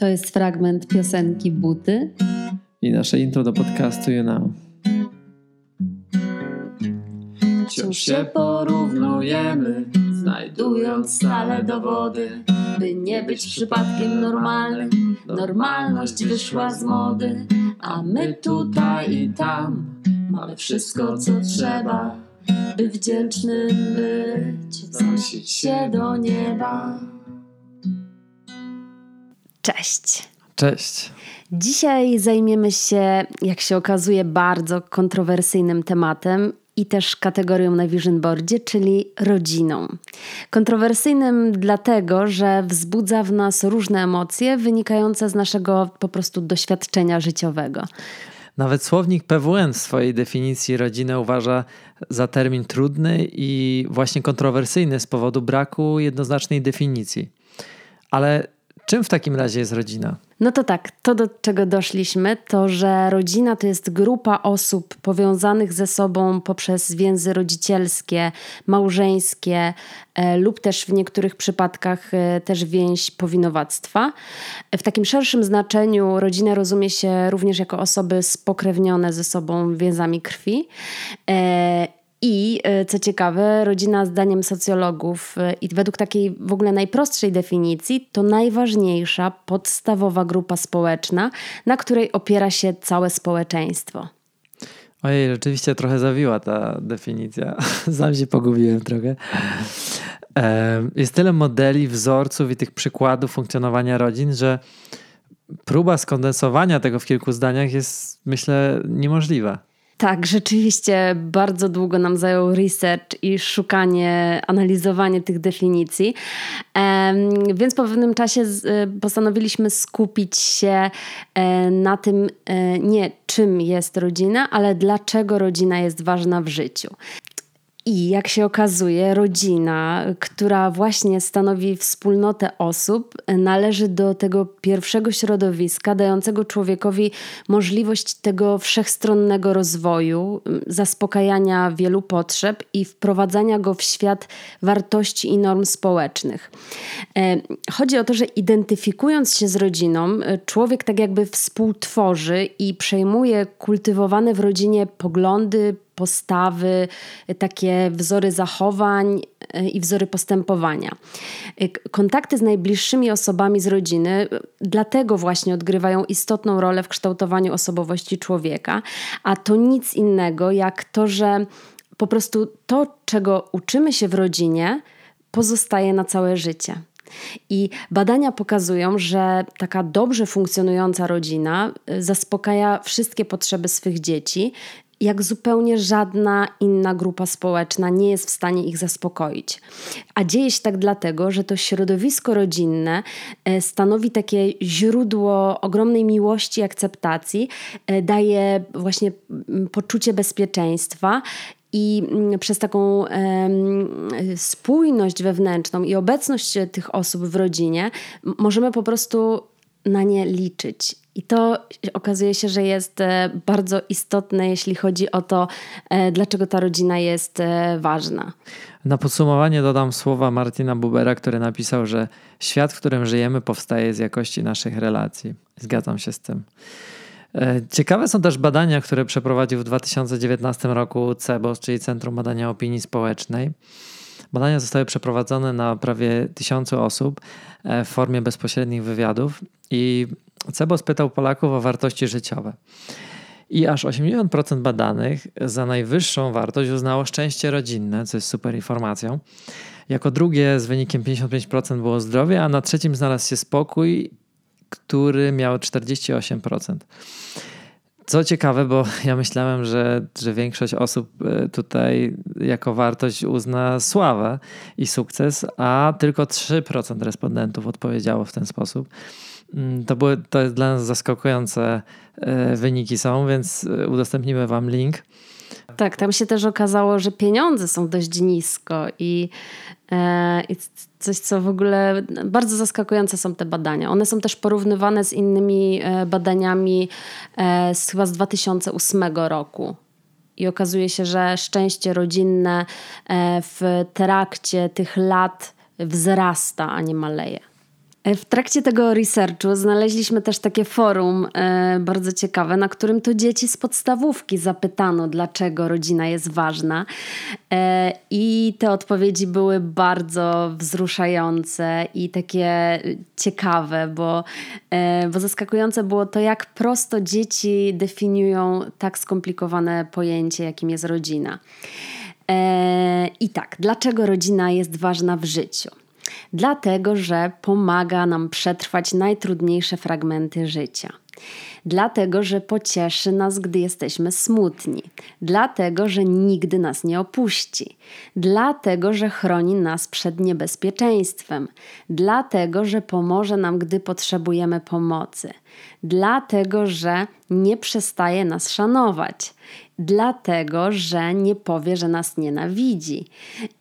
To jest fragment piosenki Buty. I nasze intro do podcastu You Know. Wciąż się porównujemy, znajdując stale dowody, by nie być przypadkiem normalnym. Normalność wyszła z mody, a my tutaj i tam mamy wszystko, co trzeba, by wdzięcznym być, wznosić się do nieba. Cześć. Cześć. Dzisiaj zajmiemy się, jak się okazuje, bardzo kontrowersyjnym tematem i też kategorią na Vision Boardzie, czyli rodziną. Kontrowersyjnym dlatego, że wzbudza w nas różne emocje wynikające z naszego po prostu doświadczenia życiowego. Nawet słownik PWN w swojej definicji rodzinę uważa za termin trudny i właśnie kontrowersyjny z powodu braku jednoznacznej definicji. Ale czym w takim razie jest rodzina? No to tak, to do czego doszliśmy, to że rodzina to jest grupa osób powiązanych ze sobą poprzez więzy rodzicielskie, małżeńskie e, lub też w niektórych przypadkach e, też więź powinowactwa. W takim szerszym znaczeniu rodzina rozumie się również jako osoby spokrewnione ze sobą więzami krwi. E, i e, co ciekawe, rodzina zdaniem socjologów e, i według takiej w ogóle najprostszej definicji to najważniejsza, podstawowa grupa społeczna, na której opiera się całe społeczeństwo. Ojej, rzeczywiście trochę zawiła ta definicja. Sam się pogubiłem trochę. Jest tyle modeli, wzorców i tych przykładów funkcjonowania rodzin, że próba skondensowania tego w kilku zdaniach jest, myślę, niemożliwa. Tak, rzeczywiście bardzo długo nam zajął research i szukanie, analizowanie tych definicji. Więc po pewnym czasie postanowiliśmy skupić się e, na tym e, nie czym jest rodzina, ale dlaczego rodzina jest ważna w życiu. I jak się okazuje, rodzina, która właśnie stanowi wspólnotę osób, należy do tego pierwszego środowiska, dającego człowiekowi możliwość tego wszechstronnego rozwoju, zaspokajania wielu potrzeb i wprowadzania go w świat wartości i norm społecznych. E, chodzi o to, że identyfikując się z rodziną, człowiek tak jakby współtworzy i przejmuje kultywowane w rodzinie poglądy, postawy, takie wzory zachowań e, i wzory postępowania. E, kontakty z najbliższymi osobami z rodziny e, dlatego właśnie odgrywają istotną rolę w kształtowaniu osobowości człowieka, a to nic innego jak to, że po prostu to, czego uczymy się w rodzinie, pozostaje na całe życie. I badania pokazują, że taka dobrze funkcjonująca rodzina zaspokaja wszystkie potrzeby swych dzieci jak zupełnie żadna inna grupa społeczna nie jest w stanie ich zaspokoić. A dzieje się tak dlatego, że to środowisko rodzinne e, stanowi takie źródło ogromnej miłości i akceptacji, e, daje właśnie poczucie bezpieczeństwa i przez taką spójność wewnętrzną i obecność tych osób w rodzinie możemy po prostu na nie liczyć. I to okazuje się, że jest e, bardzo istotne, jeśli chodzi o to, e, dlaczego ta rodzina jest e, ważna. Na podsumowanie dodam słowa Martina Bubera, który napisał, że świat, w którym żyjemy, powstaje z jakości naszych relacji. Zgadzam się z tym. Ciekawe są też badania, które przeprowadził w 2019 roku CEBOS, czyli Centrum Badania Opinii Społecznej. Badania zostały przeprowadzone na prawie tysiącu osób w formie bezpośrednich wywiadów i Cebo spytał Polaków o wartości życiowe. I aż 80% badanych za najwyższą wartość uznało szczęście rodzinne, co jest super informacją. Jako drugie z wynikiem 55% było zdrowie, a na trzecim znalazł się spokój, który miał 48%. Co ciekawe, bo ja myślałem, że, że większość osób e, tutaj jako wartość uzna sławę i sukces, a tylko 3% respondentów odpowiedziało w ten sposób. Mm, to, były, to dla nas zaskakujące e, wyniki są, więc e, udostępnimy Wam link. Tak, tam się też okazało, że pieniądze są dość nisko i, e, i coś, co w ogóle bardzo zaskakujące są te badania. One są też porównywane z innymi badaniami z chyba z 2008 roku. I okazuje się, że szczęście rodzinne w trakcie tych lat wzrasta, a nie maleje. E, w trakcie tego researchu znaleźliśmy też takie forum e, bardzo ciekawe, na którym to dzieci z podstawówki zapytano, dlaczego rodzina jest ważna. E, I te odpowiedzi były bardzo wzruszające i takie ciekawe, bo, bo zaskakujące było to, jak prosto dzieci definiują tak skomplikowane pojęcie, jakim jest rodzina. I tak, dlaczego rodzina jest ważna w życiu? Dlatego, że pomaga nam przetrwać najtrudniejsze fragmenty życia. Dlatego, że pocieszy nas, gdy jesteśmy smutni. Dlatego, że nigdy nas nie opuści. Dlatego, że chroni nas przed niebezpieczeństwem. Dlatego, że pomoże nam, gdy potrzebujemy pomocy. Dlatego, że nie przestaje nas szanować. Dlatego, że nie powie, że nas nienawidzi.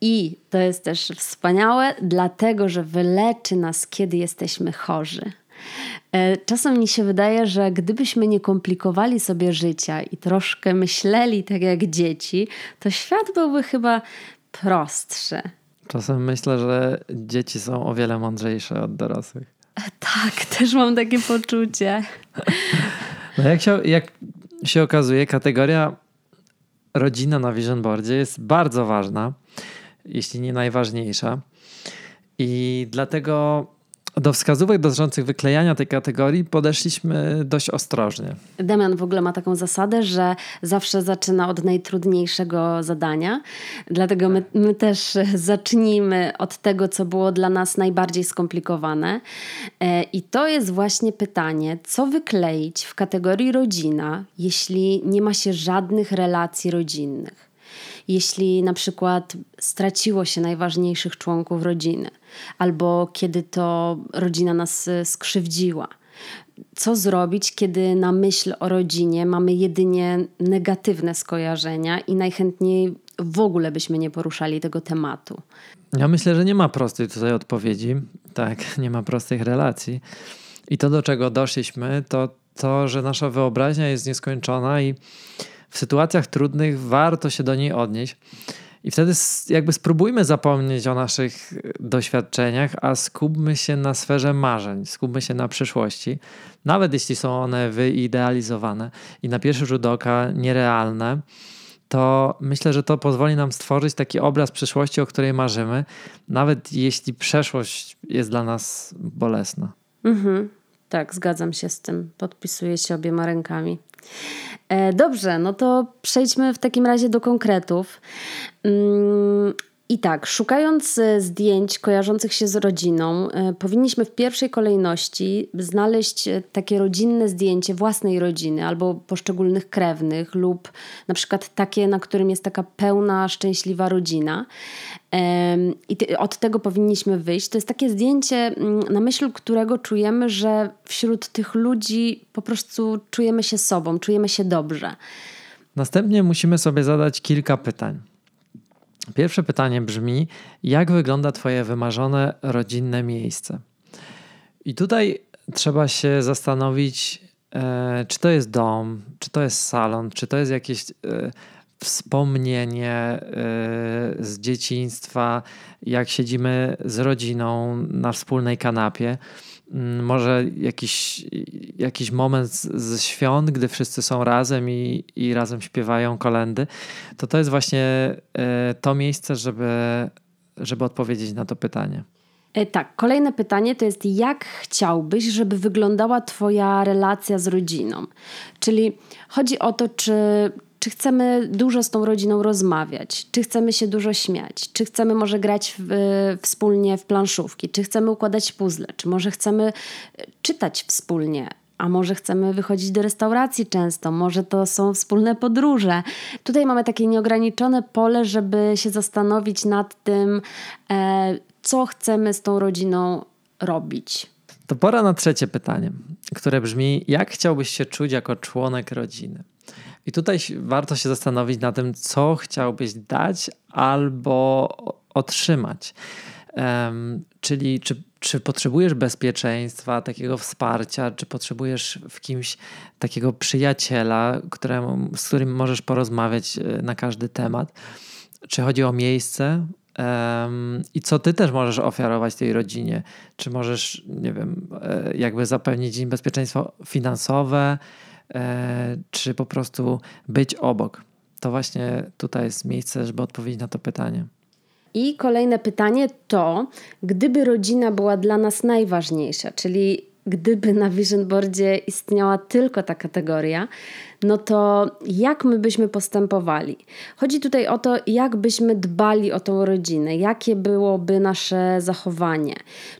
I to jest też wspaniałe, dlatego że wyleczy nas, kiedy jesteśmy chorzy. E, czasem mi się wydaje, że gdybyśmy nie komplikowali sobie życia i troszkę myśleli tak jak dzieci, to świat byłby chyba prostszy. Czasem myślę, że dzieci są o wiele mądrzejsze od dorosłych. E, tak, też mam takie poczucie. No jak, się, jak się okazuje, kategoria rodzina na Vision Boardzie jest bardzo ważna jeśli nie najważniejsza. I dlatego do wskazówek dotyczących wyklejania tej kategorii podeszliśmy dość ostrożnie. Damian w ogóle ma taką zasadę, że zawsze zaczyna od najtrudniejszego zadania. Dlatego my, my, też zacznijmy od tego, co było dla nas najbardziej skomplikowane. E, I to jest właśnie pytanie, co wykleić w kategorii rodzina, jeśli nie ma się żadnych relacji rodzinnych jeśli na przykład straciło się najważniejszych członków rodziny, albo kiedy to rodzina nas e, skrzywdziła. Co zrobić, kiedy na myśl o rodzinie mamy jedynie negatywne skojarzenia i najchętniej w ogóle byśmy nie poruszali tego tematu? Ja myślę, że nie ma prostej tutaj odpowiedzi. Tak, nie ma prostych relacji. I to, do czego doszliśmy, to to, że nasza wyobraźnia jest nieskończona i w sytuacjach trudnych warto się do niej odnieść. I wtedy jakby spróbujmy zapomnieć o naszych doświadczeniach, a skupmy się na sferze marzeń, skupmy się na przyszłości, nawet jeśli są one wyidealizowane i na pierwszy rzut oka nierealne, to myślę, że to pozwoli nam stworzyć taki obraz przyszłości, o której marzymy, nawet jeśli przeszłość jest dla nas bolesna. Mhm. Tak, zgadzam się z tym. Podpisuję się obiema rękami. E, dobrze, no to przejdźmy w takim razie do konkretów. I tak, szukając e, zdjęć kojarzących się z rodziną, e, powinniśmy w pierwszej kolejności znaleźć takie rodzinne zdjęcie własnej rodziny albo poszczególnych krewnych, lub na przykład takie, na którym jest taka pełna, szczęśliwa rodzina. I od tego powinniśmy wyjść. To jest takie zdjęcie, mm, na myśl którego czujemy, że wśród tych ludzi po prostu czujemy się sobą, czujemy się dobrze. Następnie musimy sobie zadać kilka pytań. Pierwsze pytanie brzmi: jak wygląda Twoje wymarzone rodzinne miejsce? I tutaj trzeba się zastanowić, e, czy to jest dom, czy to jest salon, czy to jest jakieś. E, wspomnienie y, z dzieciństwa, jak siedzimy z rodziną na wspólnej kanapie. Mm, może jakiś, jakiś moment ze świąt, gdy wszyscy są razem i, i razem śpiewają kolendy, to to jest właśnie y, to miejsce, żeby, żeby odpowiedzieć na to pytanie. E, tak, kolejne pytanie to jest, jak chciałbyś, żeby wyglądała Twoja relacja z rodziną? Czyli chodzi o to, czy, czy chcemy dużo z tą rodziną rozmawiać, czy chcemy się dużo śmiać, czy chcemy może grać w, wspólnie w planszówki, czy chcemy układać puzzle, czy może chcemy e, czytać wspólnie, a może chcemy wychodzić do restauracji często, może to są wspólne podróże. Tutaj mamy takie nieograniczone pole, żeby się zastanowić nad tym, e, co chcemy z tą rodziną robić. To pora na trzecie pytanie, które brzmi: jak chciałbyś się czuć jako członek rodziny? I tutaj warto się zastanowić na tym, co chciałbyś dać albo otrzymać. Um, czyli czy, czy potrzebujesz bezpieczeństwa, takiego wsparcia, czy potrzebujesz w kimś takiego przyjaciela, któremu, z którym możesz porozmawiać e, na każdy temat? Czy chodzi o miejsce, I co ty też możesz ofiarować tej rodzinie? Czy możesz, nie wiem, e, jakby zapewnić im bezpieczeństwo finansowe, czy po prostu być obok? To właśnie tutaj jest miejsce, żeby odpowiedzieć na to pytanie. I kolejne pytanie to, gdyby rodzina była dla nas najważniejsza, czyli gdyby na Vision Boardzie istniała tylko ta kategoria, no to jak my byśmy postępowali? Chodzi tutaj o to, jak byśmy dbali o tą rodzinę, jakie byłoby nasze zachowanie,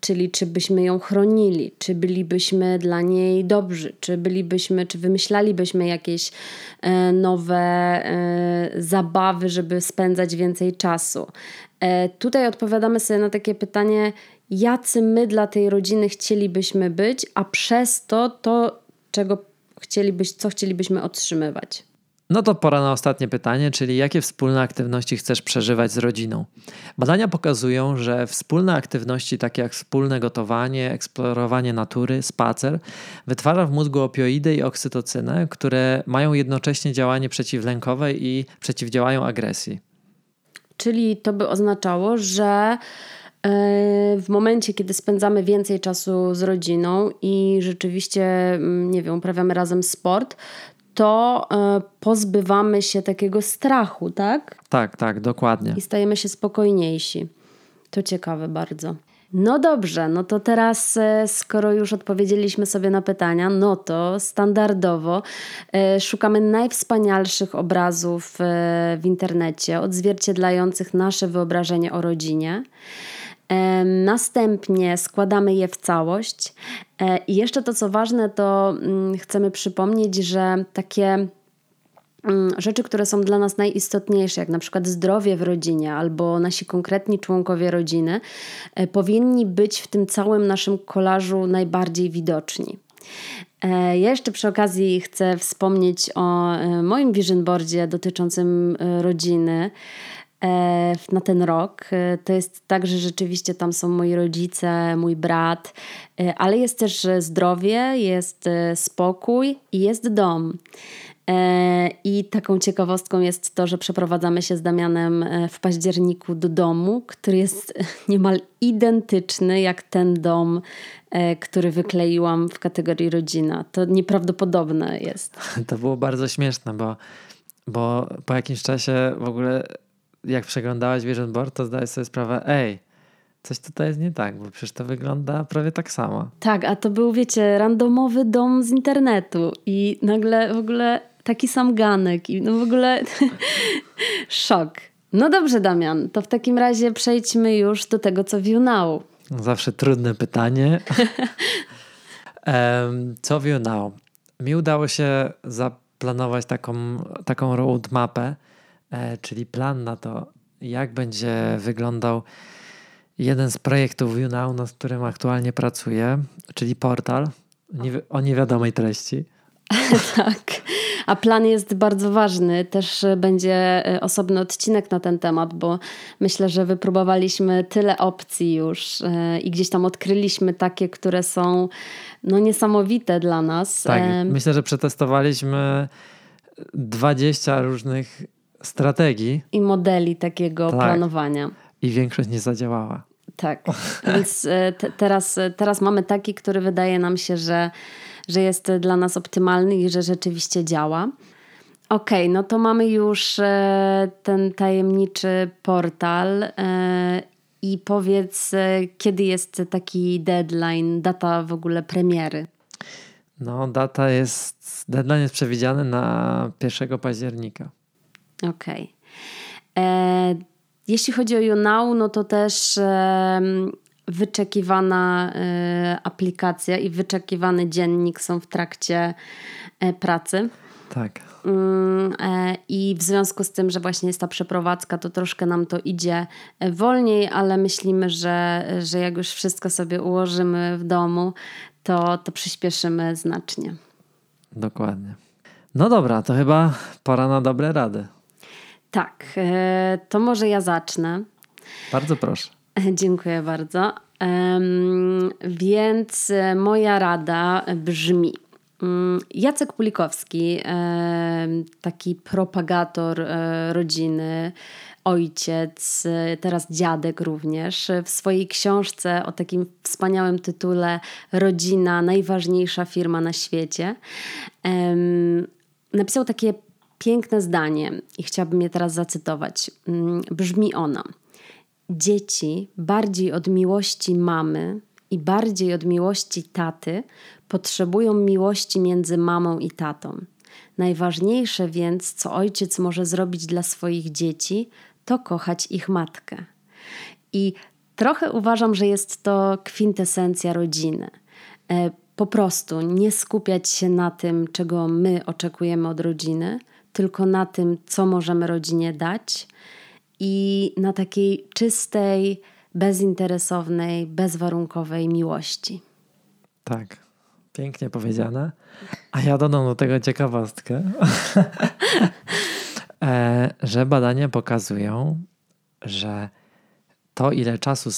czyli czy byśmy ją chronili, czy bylibyśmy dla niej dobrzy, czy bylibyśmy, czy wymyślalibyśmy jakieś e, nowe e, zabawy, żeby spędzać więcej czasu. E, tutaj odpowiadamy sobie na takie pytanie, jacy my dla tej rodziny chcielibyśmy być, a przez to to, czego chcielibyś, co chcielibyśmy otrzymywać. No to pora na ostatnie pytanie, czyli jakie wspólne aktywności chcesz przeżywać z rodziną? Badania pokazują, że wspólne aktywności takie jak wspólne gotowanie, eksplorowanie natury, spacer wytwarza w mózgu opioidy i oksytocynę, które mają jednocześnie działanie przeciwlękowe i przeciwdziałają agresji. Czyli to by oznaczało, że w momencie, kiedy spędzamy więcej czasu z rodziną i rzeczywiście, mm, nie wiem, uprawiamy razem sport, to e, pozbywamy się takiego strachu, tak? Tak, tak, dokładnie. I stajemy się spokojniejsi. To ciekawe bardzo. No dobrze, no to teraz, e, skoro już odpowiedzieliśmy sobie na pytania, no to standardowo szukamy najwspanialszych obrazów w internecie, odzwierciedlających nasze wyobrażenie o rodzinie. Następnie składamy je w całość. E, I jeszcze to, co ważne, to mm, chcemy przypomnieć, że takie mm, rzeczy, które są dla nas najistotniejsze, jak na przykład zdrowie w rodzinie albo nasi konkretni członkowie rodziny, e, powinni być w tym całym naszym kolażu najbardziej widoczni. E, ja jeszcze przy okazji chcę wspomnieć o moim vision boardzie dotyczącym rodziny. E, na ten rok. E, to jest tak, że rzeczywiście tam są moi rodzice, mój brat, e, ale jest też zdrowie, jest spokój i jest dom. I taką ciekawostką jest to, że przeprowadzamy się z Damianem w październiku do domu, który jest niemal identyczny jak ten dom, który wykleiłam w kategorii rodzina. To nieprawdopodobne jest. To było bardzo śmieszne, bo, bo po jakimś czasie w ogóle jak przeglądałaś Vision Board, to zdałeś sobie sprawę, ej, coś tutaj jest nie tak, bo przecież to wygląda prawie tak samo. Tak, a to był, wiecie, randomowy dom z internetu i nagle w ogóle taki sam ganek i no w ogóle szok. No dobrze, Damian, to w takim razie przejdźmy już do tego, co view now. Zawsze trudne pytanie. co view now? Mi udało się zaplanować taką, taką roadmapę, czyli plan na to, jak będzie wyglądał jeden z projektów YouNow, nad którym aktualnie pracuję, czyli portal o niewiadomej treści. tak. A plan jest bardzo ważny. Też będzie e, osobny odcinek na ten temat, bo myślę, że wypróbowaliśmy tyle opcji już e, i gdzieś tam odkryliśmy takie, które są no, niesamowite dla nas. Tak, myślę, że przetestowaliśmy 20 różnych strategii i modeli takiego tak. planowania. I większość nie zadziałała. Tak, więc e, te, teraz, e, teraz mamy taki, który wydaje nam się, że, że jest dla nas optymalny i że rzeczywiście działa. Okej, okay, no to mamy już e, ten tajemniczy portal. I powiedz, kiedy jest taki deadline, data w ogóle premiery? No, data jest, deadline jest przewidziany na 1 października. Okej. Okay. E, jeśli chodzi o YouNow, no to też wyczekiwana e, aplikacja i wyczekiwany dziennik są w trakcie e, pracy. Tak. Mm, I w związku z tym, że właśnie jest ta przeprowadzka, to troszkę nam to idzie wolniej, ale myślimy, że, że jak już wszystko sobie ułożymy w domu, to, to przyspieszymy znacznie. Dokładnie. No dobra, to chyba pora na dobre rady. Tak, e, to może ja zacznę. Bardzo proszę. Dziękuję bardzo. Więc e, moja rada brzmi. Mm, Jacek Pulikowski, taki propagator e, rodziny, ojciec, teraz dziadek również, w swojej książce o takim wspaniałym tytule Rodzina najważniejsza firma na świecie, napisał takie piękne zdanie i chciałabym je teraz zacytować. Mm, brzmi ono: Dzieci bardziej od miłości mamy i bardziej od miłości taty potrzebują miłości między mamą i tatą. Najważniejsze więc, co ojciec może zrobić dla swoich dzieci, to kochać ich matkę. I trochę uważam, że jest to kwintesencja rodziny. E, po prostu nie skupiać się na tym, czego my oczekujemy od rodziny, tylko na tym, co możemy rodzinie dać i na takiej czystej, bezinteresownej, bezwarunkowej miłości. Tak, pięknie powiedziane. A ja dodam do tego ciekawostkę, e, że badania pokazują, że to, ile czasu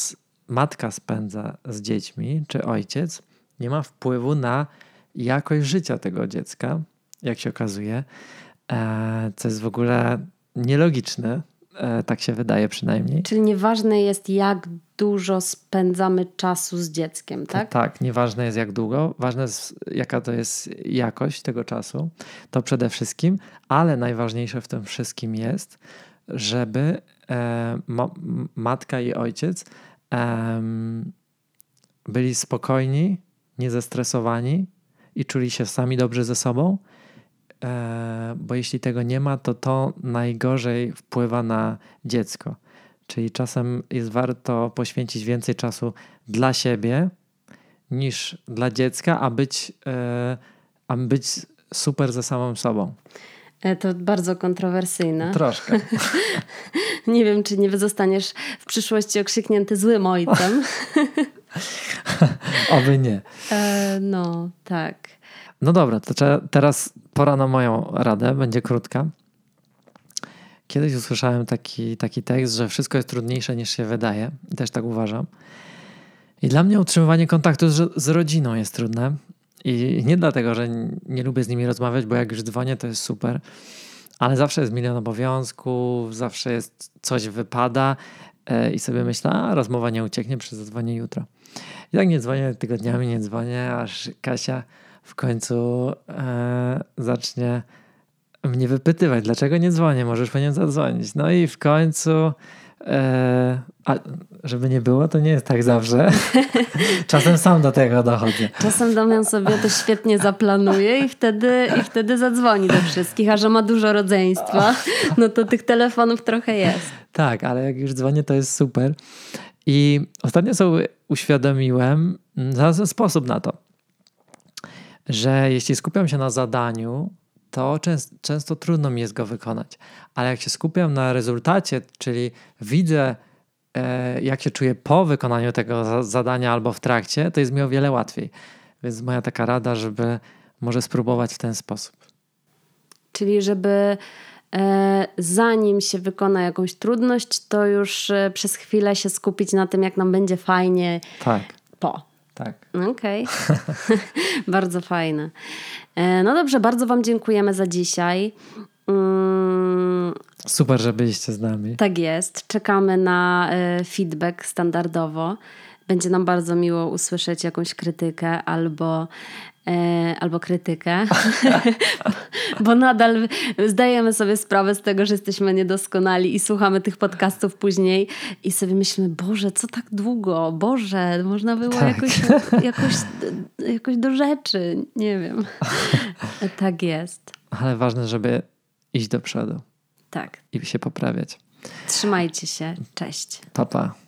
matka spędza z dziećmi, czy ojciec, nie ma wpływu na jakość życia tego dziecka, jak się okazuje, co jest w ogóle nielogiczne, e, tak się wydaje przynajmniej. Czyli nieważne jest, jak dużo spędzamy czasu z dzieckiem, tak? tak, nieważne jest jak długo, ważne jest jaka to jest jakość tego czasu, to przede wszystkim, ale najważniejsze w tym wszystkim jest, żeby e, ma, matka i ojciec e, byli spokojni, niezestresowani i czuli się sami dobrze ze sobą, e, bo jeśli tego nie ma, to to najgorzej wpływa na dziecko. Czyli czasem jest warto poświęcić więcej czasu dla siebie niż dla dziecka, a być, e, a być super ze samym sobą. E, to bardzo kontrowersyjne. Troszkę. nie wiem, czy nie zostaniesz w przyszłości okrzyknięty złym ojcem. Oby nie. E, no, tak. No dobra, to teraz pora na moją radę, będzie krótka. Kiedyś usłyszałem taki, taki tekst, że wszystko jest trudniejsze niż się wydaje. Też tak uważam. I dla mnie utrzymywanie kontaktu z, z rodziną jest trudne. I nie dlatego, że nie lubię z nimi rozmawiać, bo jak już dzwonię, to jest super. Ale zawsze jest milion obowiązków, zawsze jest coś wypada e, i sobie myślę, a rozmowa nie ucieknie, przez zadzwonię jutro. I tak nie dzwonię tygodniami, nie dzwonię, aż Kasia w końcu e, zacznie mnie wypytywać, dlaczego nie dzwonię, możesz po nią zadzwonić. No i w końcu, e, a żeby nie było, to nie jest tak zawsze. Czasem sam do tego dochodzę. Czasem Damian sobie to świetnie zaplanuje i wtedy, i wtedy zadzwoni do wszystkich, a że ma dużo rodzeństwa, no to tych telefonów trochę jest. Tak, ale jak już dzwonię, to jest super. I ostatnio sobie uświadomiłem, znalazłem sposób na to, że jeśli skupiam się na zadaniu, to często, często trudno mi jest go wykonać. Ale jak się skupiam na rezultacie, czyli widzę, e, jak się czuję po wykonaniu tego zadania albo w trakcie, to jest mi o wiele łatwiej. Więc moja taka rada, żeby może spróbować w ten sposób. Czyli żeby e, zanim się wykona jakąś trudność, to już e, przez chwilę się skupić na tym, jak nam będzie fajnie tak. po. Tak. Okej. Okay. bardzo fajne. E, no dobrze, bardzo Wam dziękujemy za dzisiaj. Mm. Super, że byliście z nami. Tak jest. Czekamy na e, feedback standardowo. Będzie nam bardzo miło usłyszeć jakąś krytykę albo E, albo krytykę, bo nadal zdajemy sobie sprawę z tego, że jesteśmy niedoskonali i słuchamy tych podcastów później i sobie myślimy, Boże, co tak długo? Boże, można było tak. jakoś, jakoś, jakoś do rzeczy. Nie wiem. tak jest. Ale ważne, żeby iść do przodu. Tak. I się poprawiać. Trzymajcie się. Cześć. Papa. Pa.